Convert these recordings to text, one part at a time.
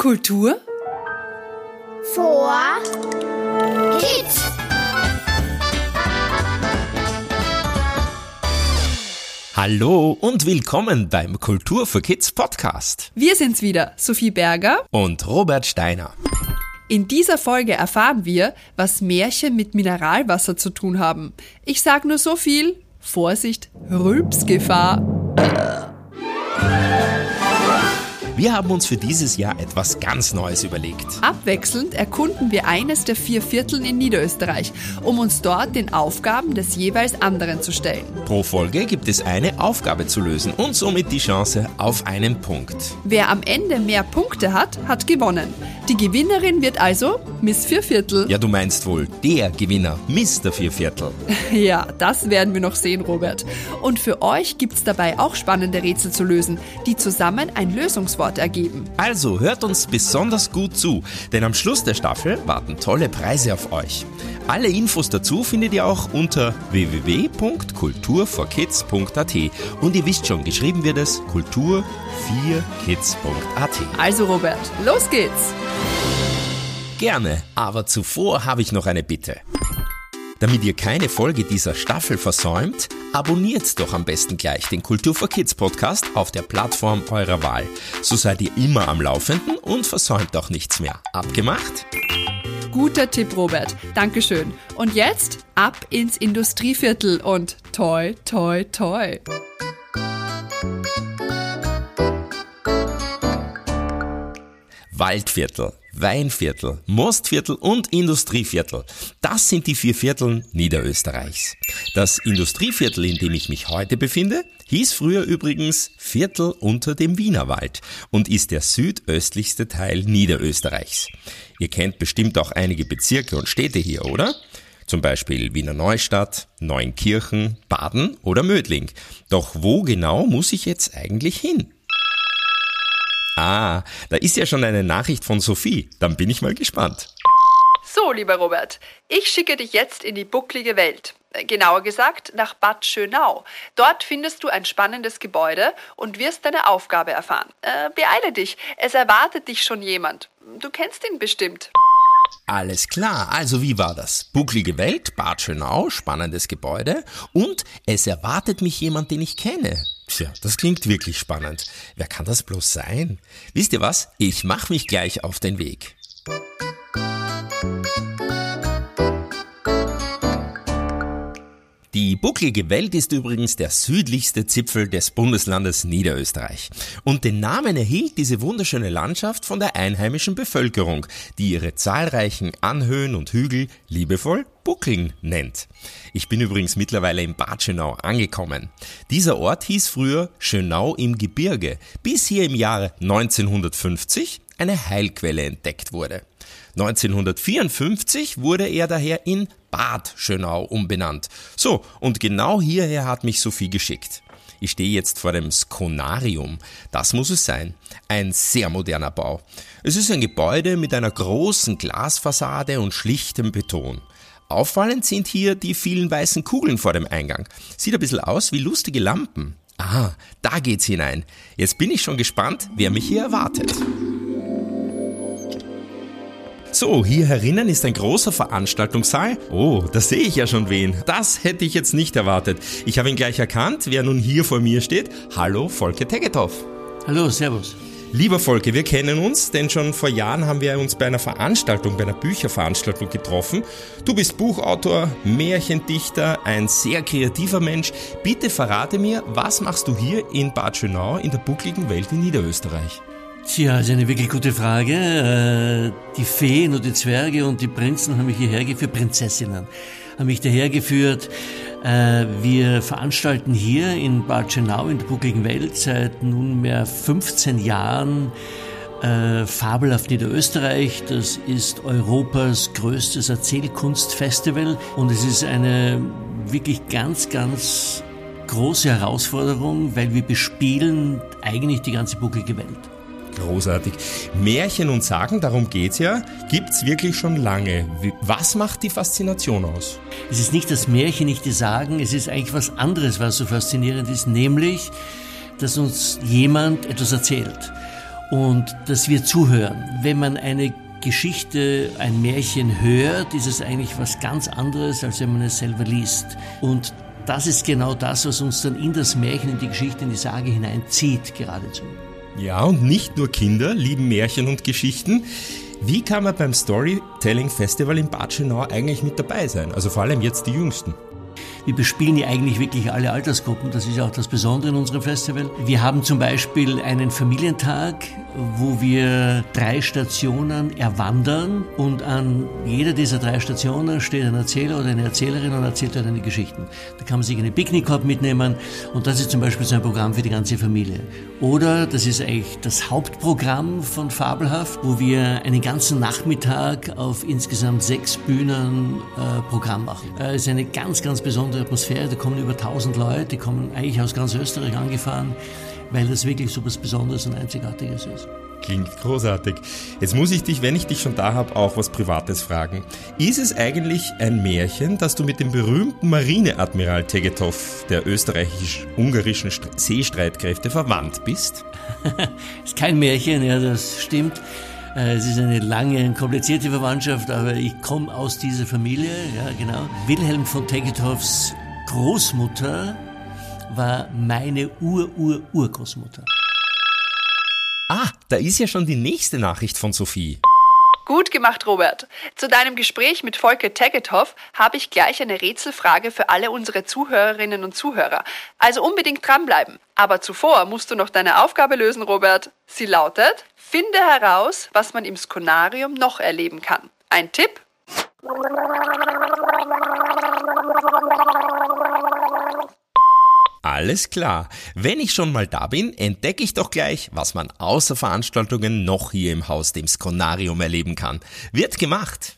Kultur vor Kids. Hallo und willkommen beim Kultur für Kids Podcast. Wir sind's wieder, Sophie Berger und Robert Steiner. In dieser Folge erfahren wir, was Märchen mit Mineralwasser zu tun haben. Ich sag nur so viel. Vorsicht, Rülpsgefahr. Wir haben uns für dieses Jahr etwas ganz Neues überlegt. Abwechselnd erkunden wir eines der vier Vierteln in Niederösterreich, um uns dort den Aufgaben des jeweils anderen zu stellen. Pro Folge gibt es eine Aufgabe zu lösen und somit die Chance auf einen Punkt. Wer am Ende mehr Punkte hat, hat gewonnen. Die Gewinnerin wird also Miss Vierviertel. Ja, du meinst wohl der Gewinner, Mr. Vierviertel. ja, das werden wir noch sehen, Robert. Und für euch gibt es dabei auch spannende Rätsel zu lösen, die zusammen ein Lösungswort Antwort ergeben. Also hört uns besonders gut zu, denn am Schluss der Staffel warten tolle Preise auf euch. Alle Infos dazu findet ihr auch unter www.kulturforkids.at und ihr wisst schon, geschrieben wird es kultur4kids.at. Also Robert, los geht's! Gerne, aber zuvor habe ich noch eine Bitte. Damit ihr keine Folge dieser Staffel versäumt, abonniert doch am besten gleich den Kultur for Kids Podcast auf der Plattform eurer Wahl. So seid ihr immer am Laufenden und versäumt auch nichts mehr. Abgemacht? Guter Tipp, Robert. Dankeschön. Und jetzt ab ins Industrieviertel und toi, toi, toi. Waldviertel, Weinviertel, Mostviertel und Industrieviertel. Das sind die vier Vierteln Niederösterreichs. Das Industrieviertel, in dem ich mich heute befinde, hieß früher übrigens Viertel unter dem Wienerwald und ist der südöstlichste Teil Niederösterreichs. Ihr kennt bestimmt auch einige Bezirke und Städte hier, oder? Zum Beispiel Wiener Neustadt, Neunkirchen, Baden oder Mödling. Doch wo genau muss ich jetzt eigentlich hin? Ah, da ist ja schon eine Nachricht von Sophie. Dann bin ich mal gespannt. So, lieber Robert, ich schicke dich jetzt in die bucklige Welt. Äh, genauer gesagt nach Bad Schönau. Dort findest du ein spannendes Gebäude und wirst deine Aufgabe erfahren. Äh, beeile dich, es erwartet dich schon jemand. Du kennst ihn bestimmt. Alles klar, also wie war das? Bucklige Welt, Bad Schönau, spannendes Gebäude und es erwartet mich jemand, den ich kenne. Tja, das klingt wirklich spannend. Wer kann das bloß sein? Wisst ihr was? Ich mache mich gleich auf den Weg. Bucklige Welt ist übrigens der südlichste Zipfel des Bundeslandes Niederösterreich. Und den Namen erhielt diese wunderschöne Landschaft von der einheimischen Bevölkerung, die ihre zahlreichen Anhöhen und Hügel liebevoll Buckeln nennt. Ich bin übrigens mittlerweile in Bad Schönau angekommen. Dieser Ort hieß früher Schönau im Gebirge, bis hier im Jahre 1950 eine Heilquelle entdeckt wurde. 1954 wurde er daher in Bad Schönau umbenannt. So, und genau hierher hat mich Sophie geschickt. Ich stehe jetzt vor dem Skonarium. Das muss es sein. Ein sehr moderner Bau. Es ist ein Gebäude mit einer großen Glasfassade und schlichtem Beton. Auffallend sind hier die vielen weißen Kugeln vor dem Eingang. Sieht ein bisschen aus wie lustige Lampen. Ah, da geht's hinein. Jetzt bin ich schon gespannt, wer mich hier erwartet. So, hier herinnen ist ein großer Veranstaltungssaal. Oh, da sehe ich ja schon wen. Das hätte ich jetzt nicht erwartet. Ich habe ihn gleich erkannt, wer nun hier vor mir steht. Hallo, Volker Tegethoff. Hallo, Servus. Lieber Volker, wir kennen uns, denn schon vor Jahren haben wir uns bei einer Veranstaltung, bei einer Bücherveranstaltung getroffen. Du bist Buchautor, Märchendichter, ein sehr kreativer Mensch. Bitte verrate mir, was machst du hier in Bad Schönau in der buckligen Welt in Niederösterreich? Tja, ist eine wirklich gute Frage. Äh, die Feen und die Zwerge und die Prinzen haben mich hierher geführt, Prinzessinnen haben mich daher geführt. Äh, wir veranstalten hier in Bad Schönau in der buckligen Welt seit nunmehr 15 Jahren äh, Fabel auf Niederösterreich. Das ist Europas größtes Erzählkunstfestival und es ist eine wirklich ganz, ganz große Herausforderung, weil wir bespielen eigentlich die ganze bucklige Welt. Großartig. Märchen und Sagen, darum geht's ja, gibt's wirklich schon lange. Was macht die Faszination aus? Es ist nicht das Märchen, nicht die Sagen, es ist eigentlich was anderes, was so faszinierend ist, nämlich, dass uns jemand etwas erzählt. und dass wir zuhören. Wenn man eine Geschichte, ein Märchen hört, ist es eigentlich was ganz anderes, als wenn man es selber liest. Und das ist genau das, was uns dann in das Märchen, in die Geschichte, in die Sage hineinzieht, geradezu. Ja, und nicht nur Kinder lieben Märchen und Geschichten. Wie kann man beim Storytelling Festival in Bad Schönau eigentlich mit dabei sein? Also vor allem jetzt die Jüngsten. Wir bespielen ja eigentlich wirklich alle Altersgruppen. Das ist ja auch das Besondere in unserem Festival. Wir haben zum Beispiel einen Familientag, wo wir drei Stationen erwandern und an jeder dieser drei Stationen steht ein Erzähler oder eine Erzählerin und erzählt dort eine Geschichten. Da kann man sich einen Picknickkorb mitnehmen und das ist zum Beispiel so ein Programm für die ganze Familie. Oder das ist eigentlich das Hauptprogramm von Fabelhaft, wo wir einen ganzen Nachmittag auf insgesamt sechs Bühnen äh, Programm machen. Äh, es ist eine ganz, ganz besondere Atmosphäre. Da kommen über 1000 Leute, die kommen eigentlich aus ganz Österreich angefahren weil das wirklich so was Besonderes und Einzigartiges ist. Klingt großartig. Jetzt muss ich dich, wenn ich dich schon da habe, auch was Privates fragen. Ist es eigentlich ein Märchen, dass du mit dem berühmten Marineadmiral Tegetov der österreichisch-ungarischen Seestreitkräfte verwandt bist? ist kein Märchen, ja, das stimmt. Äh, es ist eine lange, komplizierte Verwandtschaft, aber ich komme aus dieser Familie, ja, genau. Wilhelm von Tegetovs Großmutter war meine Ur-Ur-Urgroßmutter. Ah, da ist ja schon die nächste Nachricht von Sophie. Gut gemacht, Robert. Zu deinem Gespräch mit Volker Tegethoff habe ich gleich eine Rätselfrage für alle unsere Zuhörerinnen und Zuhörer. Also unbedingt dranbleiben. Aber zuvor musst du noch deine Aufgabe lösen, Robert. Sie lautet, finde heraus, was man im Skonarium noch erleben kann. Ein Tipp? Alles klar. Wenn ich schon mal da bin, entdecke ich doch gleich, was man außer Veranstaltungen noch hier im Haus dem Skonarium erleben kann. Wird gemacht.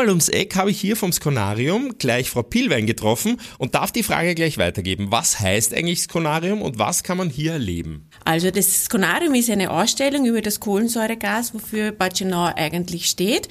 Einmal ums Eck habe ich hier vom Skonarium gleich Frau Pilwein getroffen und darf die Frage gleich weitergeben. Was heißt eigentlich Skonarium und was kann man hier erleben? Also das Skonarium ist eine Ausstellung über das Kohlensäuregas, wofür Batschenau eigentlich steht.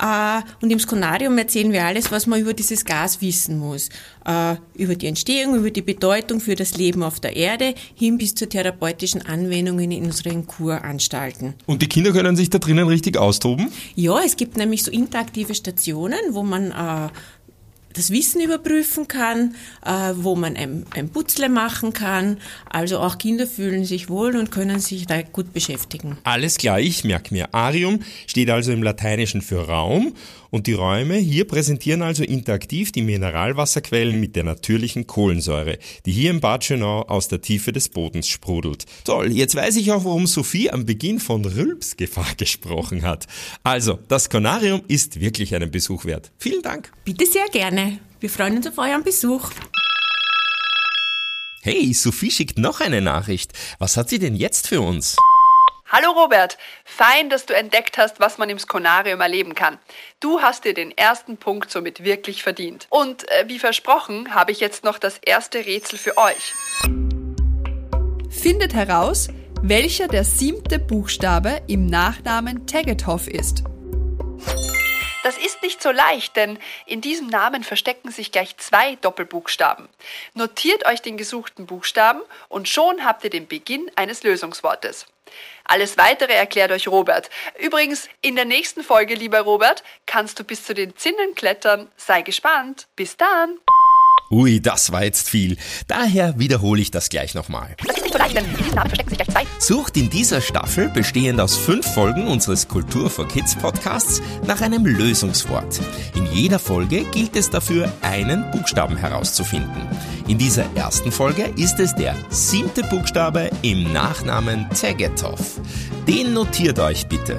Äh, und im Skonarium erzählen wir alles, was man über dieses Gas wissen muss. Äh, über die Entstehung, über die Bedeutung für das Leben auf der Erde, hin bis zu therapeutischen Anwendungen in unseren Kuranstalten. Und die Kinder können sich da drinnen richtig austoben? Ja, es gibt nämlich so interaktive Stationen, wo man äh, das Wissen überprüfen kann, äh, wo man ein, ein Putzle machen kann. Also auch Kinder fühlen sich wohl und können sich da gut beschäftigen. Alles klar, ich merke mir. Arium steht also im Lateinischen für Raum und die Räume hier präsentieren also interaktiv die Mineralwasserquellen mit der natürlichen Kohlensäure, die hier im Bad Schönau aus der Tiefe des Bodens sprudelt. Toll, jetzt weiß ich auch, warum Sophie am Beginn von Rülpsgefahr gesprochen hat. Also, das Konarium ist wirklich einen Besuch wert. Vielen Dank. Bitte sehr gerne. Wir freuen uns auf euren Besuch. Hey, Sophie schickt noch eine Nachricht. Was hat sie denn jetzt für uns? Hallo Robert, fein, dass du entdeckt hast, was man im Skonarium erleben kann. Du hast dir den ersten Punkt somit wirklich verdient. Und äh, wie versprochen, habe ich jetzt noch das erste Rätsel für euch. Findet heraus, welcher der siebte Buchstabe im Nachnamen Tegethoff ist. Das ist nicht so leicht, denn in diesem Namen verstecken sich gleich zwei Doppelbuchstaben. Notiert euch den gesuchten Buchstaben und schon habt ihr den Beginn eines Lösungswortes. Alles weitere erklärt euch Robert. Übrigens, in der nächsten Folge, lieber Robert, kannst du bis zu den Zinnen klettern. Sei gespannt. Bis dann. Ui, das war jetzt viel. Daher wiederhole ich das gleich nochmal. Sucht in dieser Staffel, bestehend aus fünf Folgen unseres Kultur for Kids Podcasts, nach einem Lösungswort. In jeder Folge gilt es dafür, einen Buchstaben herauszufinden. In dieser ersten Folge ist es der siebte Buchstabe im Nachnamen Tegetov. Den notiert euch bitte.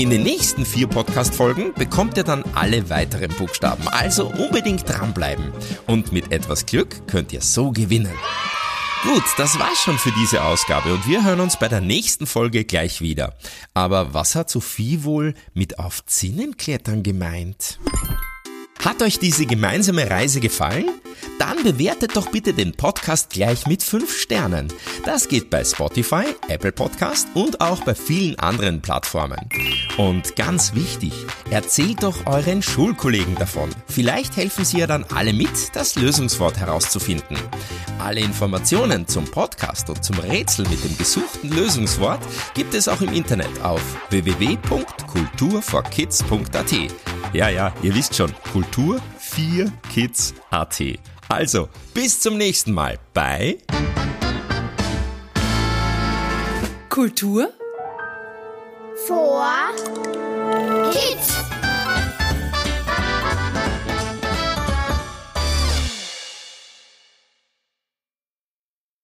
In den nächsten vier Podcast-Folgen bekommt ihr dann alle weiteren Buchstaben, also unbedingt dranbleiben. Und mit etwas Glück könnt ihr so gewinnen. Gut, das war's schon für diese Ausgabe und wir hören uns bei der nächsten Folge gleich wieder. Aber was hat Sophie wohl mit auf Zinnenklettern gemeint? Hat euch diese gemeinsame Reise gefallen? Dann bewertet doch bitte den Podcast gleich mit 5 Sternen. Das geht bei Spotify, Apple Podcast und auch bei vielen anderen Plattformen. Und ganz wichtig, erzählt doch euren Schulkollegen davon. Vielleicht helfen sie ja dann alle mit, das Lösungswort herauszufinden. Alle Informationen zum Podcast und zum Rätsel mit dem gesuchten Lösungswort gibt es auch im Internet auf www.kulturforkids.at. Ja, ja, ihr wisst schon, Kultur 4kids.at. Also, bis zum nächsten Mal bei Kultur vor